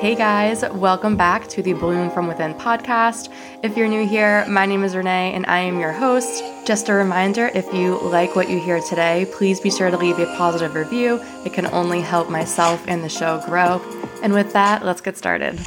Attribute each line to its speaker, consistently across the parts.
Speaker 1: Hey guys, welcome back to the Bloom from Within podcast. If you're new here, my name is Renee and I am your host. Just a reminder if you like what you hear today, please be sure to leave a positive review. It can only help myself and the show grow. And with that, let's get started.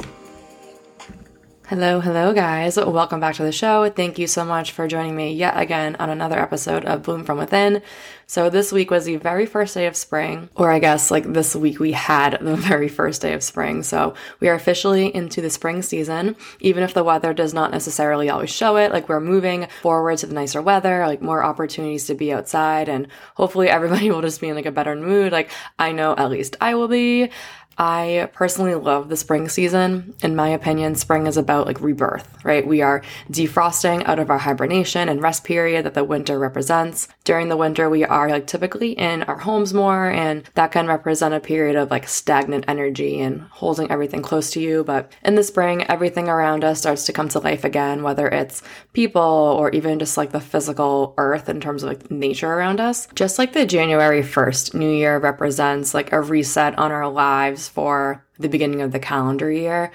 Speaker 1: Hello, hello, guys. Welcome back to the show. Thank you so much for joining me yet again on another episode of Bloom from Within. So, this week was the very first day of spring, or I guess like this week we had the very first day of spring. So, we are officially into the spring season, even if the weather does not necessarily always show it. Like, we're moving forward to the nicer weather, like more opportunities to be outside, and hopefully everybody will just be in like a better mood. Like, I know at least I will be. I personally love the spring season. In my opinion, spring is about like rebirth, right? We are defrosting out of our hibernation and rest period that the winter represents. During the winter, we are like typically in our homes more, and that can represent a period of like stagnant energy and holding everything close to you. But in the spring, everything around us starts to come to life again, whether it's people or even just like the physical earth in terms of like nature around us. Just like the January 1st New Year represents like a reset on our lives for the beginning of the calendar year.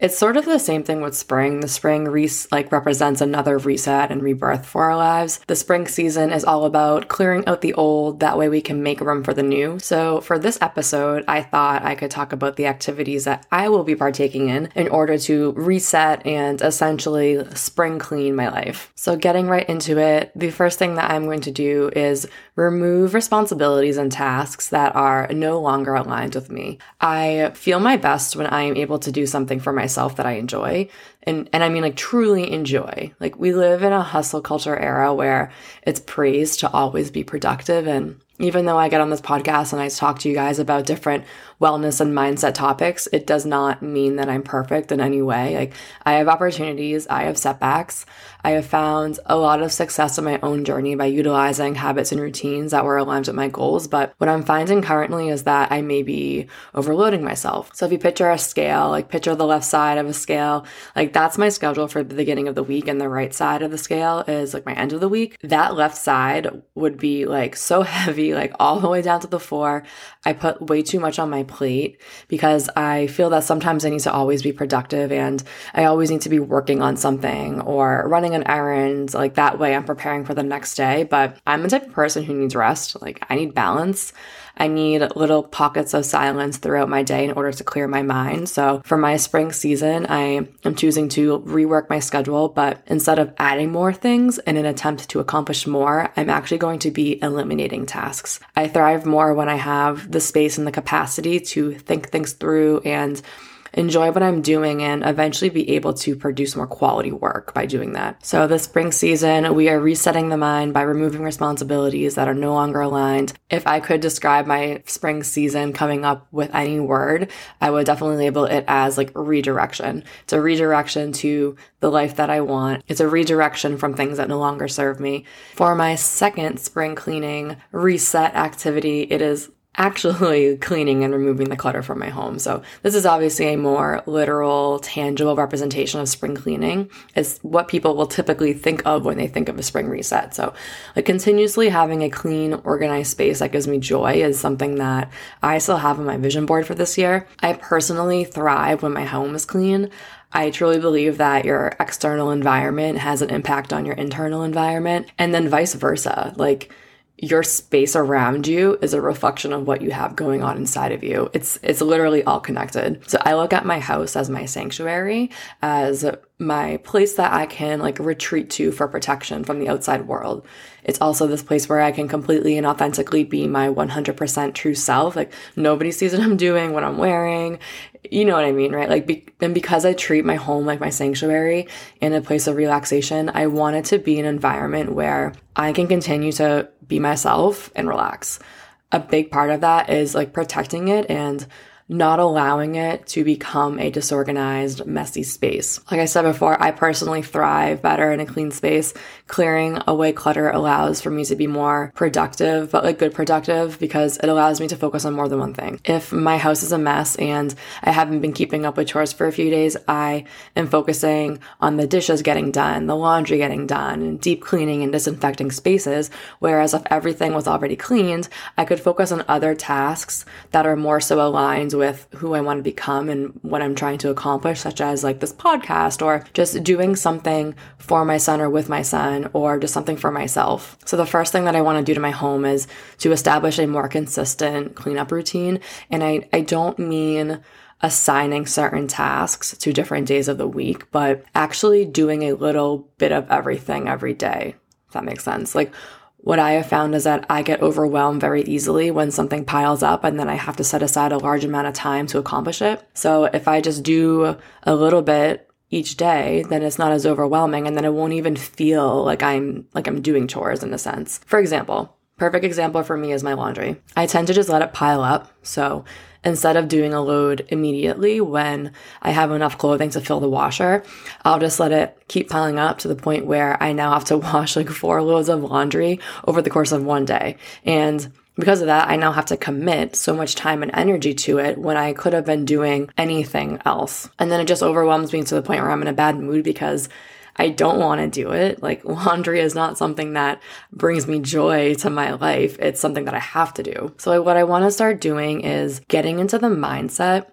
Speaker 1: It's sort of the same thing with spring. The spring re- like represents another reset and rebirth for our lives. The spring season is all about clearing out the old, that way we can make room for the new. So for this episode, I thought I could talk about the activities that I will be partaking in in order to reset and essentially spring clean my life. So getting right into it, the first thing that I'm going to do is remove responsibilities and tasks that are no longer aligned with me. I feel my best when I am able to do something for myself that I enjoy. And and I mean like truly enjoy. Like we live in a hustle culture era where it's praised to always be productive and even though I get on this podcast and I talk to you guys about different wellness and mindset topics, it does not mean that I'm perfect in any way. Like, I have opportunities, I have setbacks. I have found a lot of success in my own journey by utilizing habits and routines that were aligned with my goals. But what I'm finding currently is that I may be overloading myself. So, if you picture a scale, like picture the left side of a scale, like that's my schedule for the beginning of the week, and the right side of the scale is like my end of the week. That left side would be like so heavy, like all the way down to the floor. I put way too much on my plate because I feel that sometimes I need to always be productive and I always need to be working on something or running an errand. Like that way I'm preparing for the next day. But I'm the type of person who needs rest. Like I need balance. I need little pockets of silence throughout my day in order to clear my mind. So for my spring season, I am choosing to rework my schedule, but instead of adding more things in an attempt to accomplish more, I'm actually going to be eliminating tasks. I thrive more when I have the space and the capacity to think things through and enjoy what I'm doing and eventually be able to produce more quality work by doing that. So this spring season, we are resetting the mind by removing responsibilities that are no longer aligned. If I could describe my spring season coming up with any word, I would definitely label it as like redirection. It's a redirection to the life that I want. It's a redirection from things that no longer serve me. For my second spring cleaning reset activity, it is actually cleaning and removing the clutter from my home. So this is obviously a more literal, tangible representation of spring cleaning. It's what people will typically think of when they think of a spring reset. So like continuously having a clean, organized space that gives me joy is something that I still have on my vision board for this year. I personally thrive when my home is clean. I truly believe that your external environment has an impact on your internal environment and then vice versa. Like your space around you is a reflection of what you have going on inside of you. It's it's literally all connected. So I look at my house as my sanctuary, as my place that I can like retreat to for protection from the outside world. It's also this place where I can completely and authentically be my 100% true self. Like nobody sees what I'm doing, what I'm wearing. You know what I mean, right? Like, be- and because I treat my home like my sanctuary and a place of relaxation, I want it to be an environment where I can continue to be myself and relax. A big part of that is like protecting it and not allowing it to become a disorganized, messy space. Like I said before, I personally thrive better in a clean space. Clearing away clutter allows for me to be more productive, but like good productive because it allows me to focus on more than one thing. If my house is a mess and I haven't been keeping up with chores for a few days, I am focusing on the dishes getting done, the laundry getting done, and deep cleaning and disinfecting spaces. Whereas if everything was already cleaned, I could focus on other tasks that are more so aligned with who I want to become and what I'm trying to accomplish, such as like this podcast or just doing something for my son or with my son or just something for myself. So the first thing that I want to do to my home is to establish a more consistent cleanup routine. And I, I don't mean assigning certain tasks to different days of the week, but actually doing a little bit of everything every day. If that makes sense. Like what I have found is that I get overwhelmed very easily when something piles up and then I have to set aside a large amount of time to accomplish it. So if I just do a little bit each day, then it's not as overwhelming and then it won't even feel like I'm like I'm doing chores in a sense. For example, perfect example for me is my laundry. I tend to just let it pile up. So instead of doing a load immediately when I have enough clothing to fill the washer, I'll just let it keep piling up to the point where I now have to wash like four loads of laundry over the course of one day. And because of that, I now have to commit so much time and energy to it when I could have been doing anything else. And then it just overwhelms me to the point where I'm in a bad mood because I don't want to do it. Like laundry is not something that brings me joy to my life. It's something that I have to do. So what I want to start doing is getting into the mindset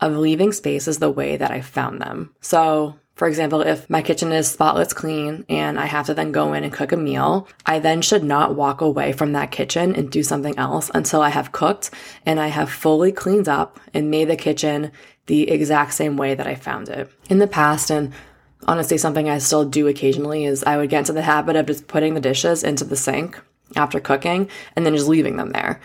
Speaker 1: of leaving spaces the way that I found them. So for example, if my kitchen is spotless clean and I have to then go in and cook a meal, I then should not walk away from that kitchen and do something else until I have cooked and I have fully cleaned up and made the kitchen the exact same way that I found it. In the past, and honestly something I still do occasionally is I would get into the habit of just putting the dishes into the sink after cooking and then just leaving them there.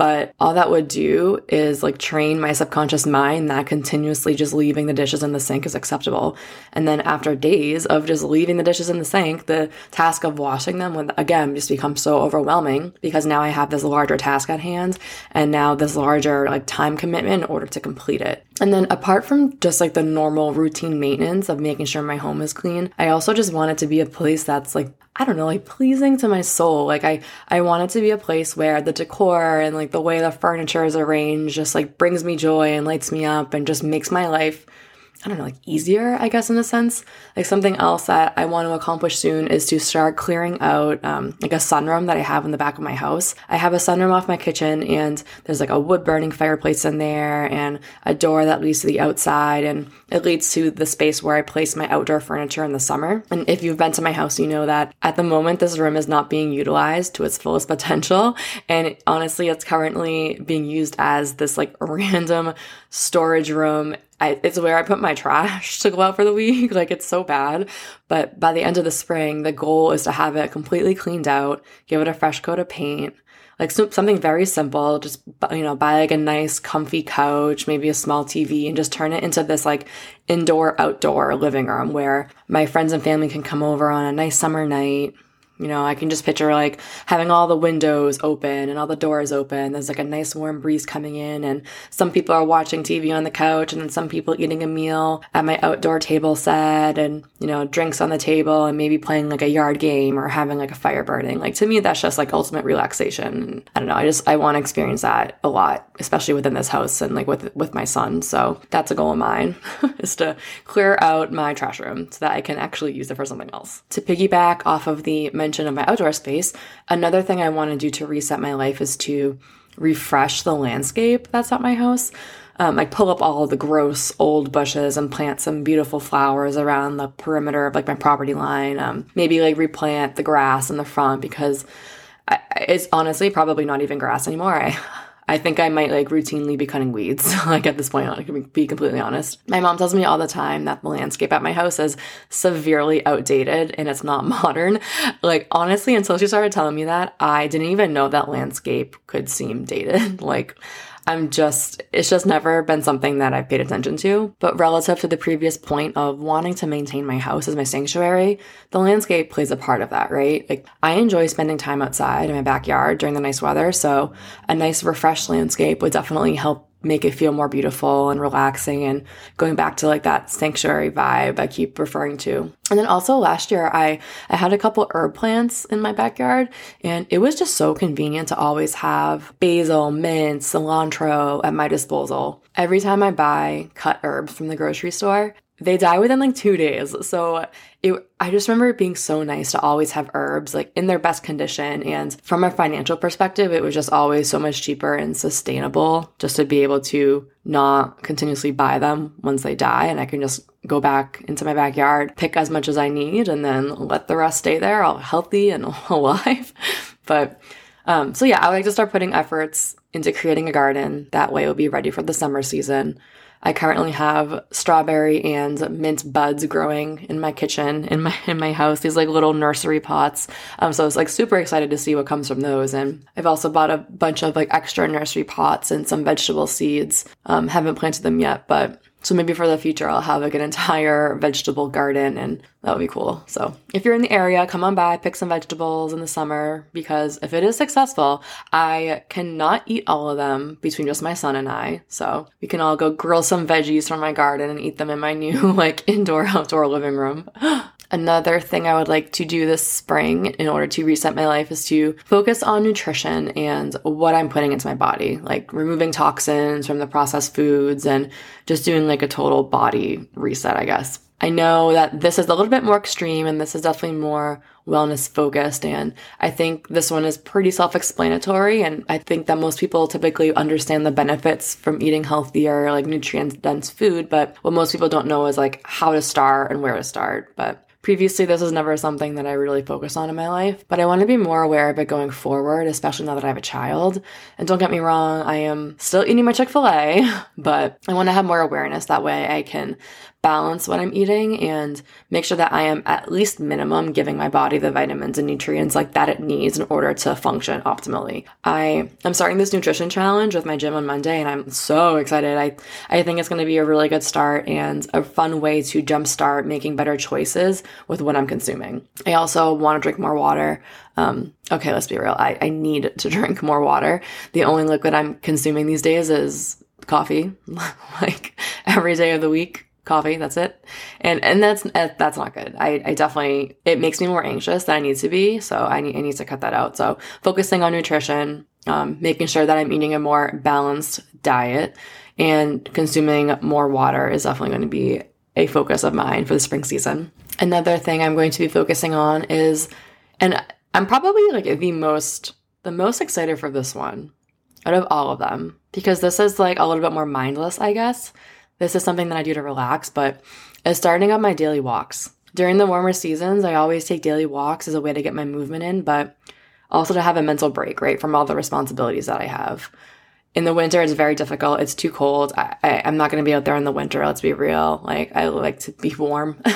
Speaker 1: But all that would do is like train my subconscious mind that continuously just leaving the dishes in the sink is acceptable. And then after days of just leaving the dishes in the sink, the task of washing them would again just become so overwhelming because now I have this larger task at hand and now this larger like time commitment in order to complete it. And then apart from just like the normal routine maintenance of making sure my home is clean, I also just want it to be a place that's like I don't know, like pleasing to my soul. Like I, I want it to be a place where the decor and like the way the furniture is arranged just like brings me joy and lights me up and just makes my life I don't know, like easier, I guess, in a sense. Like something else that I want to accomplish soon is to start clearing out um, like a sunroom that I have in the back of my house. I have a sunroom off my kitchen and there's like a wood burning fireplace in there and a door that leads to the outside and it leads to the space where I place my outdoor furniture in the summer. And if you've been to my house, you know that at the moment this room is not being utilized to its fullest potential. And honestly, it's currently being used as this like random storage room I, it's where I put my trash to go out for the week. Like it's so bad. But by the end of the spring, the goal is to have it completely cleaned out, give it a fresh coat of paint, like something very simple. Just, you know, buy like a nice comfy couch, maybe a small TV and just turn it into this like indoor outdoor living room where my friends and family can come over on a nice summer night you know, I can just picture like having all the windows open and all the doors open. There's like a nice warm breeze coming in, and some people are watching TV on the couch, and then some people eating a meal at my outdoor table set, and you know, drinks on the table, and maybe playing like a yard game or having like a fire burning. Like to me, that's just like ultimate relaxation. I don't know. I just I want to experience that a lot, especially within this house and like with with my son. So that's a goal of mine is to clear out my trash room so that I can actually use it for something else. To piggyback off of the mention of my outdoor space, another thing I want to do to reset my life is to refresh the landscape that's at my house. Um, I pull up all the gross old bushes and plant some beautiful flowers around the perimeter of like my property line. Um, maybe like replant the grass in the front because I, it's honestly probably not even grass anymore. I I think I might like routinely be cutting weeds, like at this point, I can be completely honest. My mom tells me all the time that the landscape at my house is severely outdated and it's not modern. Like, honestly, until she started telling me that, I didn't even know that landscape could seem dated. like, I'm just, it's just never been something that I've paid attention to. But relative to the previous point of wanting to maintain my house as my sanctuary, the landscape plays a part of that, right? Like, I enjoy spending time outside in my backyard during the nice weather. So a nice, refreshed landscape would definitely help make it feel more beautiful and relaxing and going back to like that sanctuary vibe I keep referring to. And then also last year I I had a couple herb plants in my backyard and it was just so convenient to always have basil, mint, cilantro at my disposal. Every time I buy cut herbs from the grocery store, they die within like two days. So it, I just remember it being so nice to always have herbs like in their best condition. And from a financial perspective, it was just always so much cheaper and sustainable just to be able to not continuously buy them once they die. And I can just go back into my backyard, pick as much as I need, and then let the rest stay there all healthy and alive. but um, so yeah, I like to start putting efforts into creating a garden. That way it'll be ready for the summer season. I currently have strawberry and mint buds growing in my kitchen in my in my house. These like little nursery pots. Um, so I was like super excited to see what comes from those. And I've also bought a bunch of like extra nursery pots and some vegetable seeds. Um, haven't planted them yet, but so maybe for the future, I'll have like an entire vegetable garden and that would be cool. So if you're in the area, come on by, pick some vegetables in the summer because if it is successful, I cannot eat all of them between just my son and I. So we can all go grill some veggies from my garden and eat them in my new like indoor outdoor living room. Another thing I would like to do this spring in order to reset my life is to focus on nutrition and what I'm putting into my body, like removing toxins from the processed foods and just doing like a total body reset, I guess. I know that this is a little bit more extreme and this is definitely more wellness focused. And I think this one is pretty self explanatory. And I think that most people typically understand the benefits from eating healthier, like nutrient dense food. But what most people don't know is like how to start and where to start. But Previously, this was never something that I really focused on in my life, but I want to be more aware of it going forward, especially now that I have a child. And don't get me wrong, I am still eating my Chick fil A, but I want to have more awareness. That way I can balance what I'm eating and make sure that I am at least minimum giving my body the vitamins and nutrients like that it needs in order to function optimally. I am starting this nutrition challenge with my gym on Monday and I'm so excited. I I think it's going to be a really good start and a fun way to jumpstart making better choices with what I'm consuming. I also want to drink more water. Um, okay, let's be real. I, I need to drink more water. The only liquid I'm consuming these days is coffee, like every day of the week coffee. That's it. And, and that's, eh, that's not good. I, I definitely, it makes me more anxious than I need to be. So I need, I need to cut that out. So focusing on nutrition, um, making sure that I'm eating a more balanced diet and consuming more water is definitely going to be a focus of mine for the spring season. Another thing I'm going to be focusing on is, and I'm probably like the most, the most excited for this one out of all of them because this is like a little bit more mindless, I guess. This is something that I do to relax, but is starting up my daily walks. During the warmer seasons, I always take daily walks as a way to get my movement in, but also to have a mental break, right, from all the responsibilities that I have. In the winter, it's very difficult. It's too cold. I, I, am not going to be out there in the winter. Let's be real. Like, I like to be warm.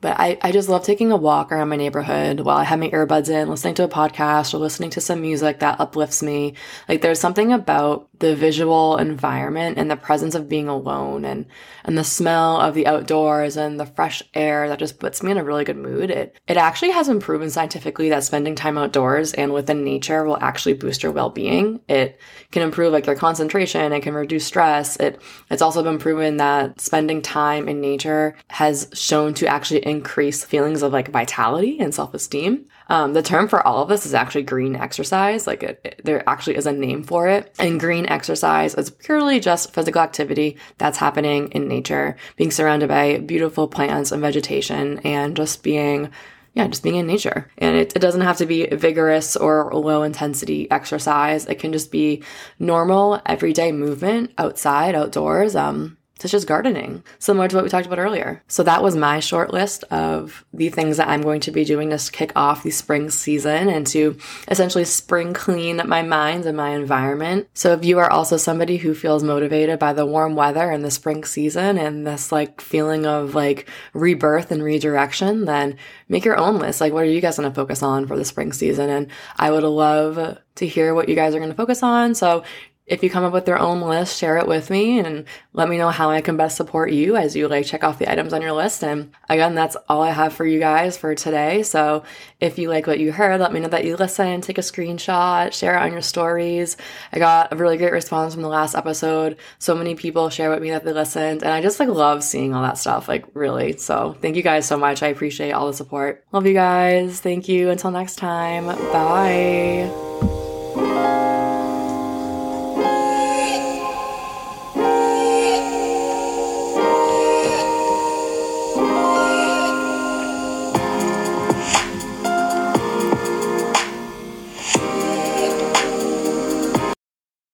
Speaker 1: But I, I just love taking a walk around my neighborhood while I have my earbuds in, listening to a podcast or listening to some music that uplifts me. Like there's something about the visual environment and the presence of being alone and, and the smell of the outdoors and the fresh air that just puts me in a really good mood. It, it actually has been proven scientifically that spending time outdoors and within nature will actually boost your well-being. It can improve like your concentration. It can reduce stress. It, it's also been proven that spending time in nature has shown to actually increase feelings of like vitality and self esteem. Um, the term for all of this is actually green exercise. Like it, it, there actually is a name for it. And green exercise is purely just physical activity that's happening in nature, being surrounded by beautiful plants and vegetation and just being yeah, just being in nature. And it, it doesn't have to be vigorous or low intensity exercise. It can just be normal, everyday movement outside, outdoors. Um, such as gardening, similar to what we talked about earlier. So that was my short list of the things that I'm going to be doing to kick off the spring season and to essentially spring clean my mind and my environment. So if you are also somebody who feels motivated by the warm weather and the spring season and this like feeling of like rebirth and redirection, then make your own list. Like what are you guys going to focus on for the spring season? And I would love to hear what you guys are going to focus on. So if you come up with your own list, share it with me and let me know how I can best support you as you like check off the items on your list. And again, that's all I have for you guys for today. So if you like what you heard, let me know that you listen, take a screenshot, share it on your stories. I got a really great response from the last episode. So many people share with me that they listened and I just like love seeing all that stuff, like really. So thank you guys so much. I appreciate all the support. Love you guys. Thank you. Until next time. Bye.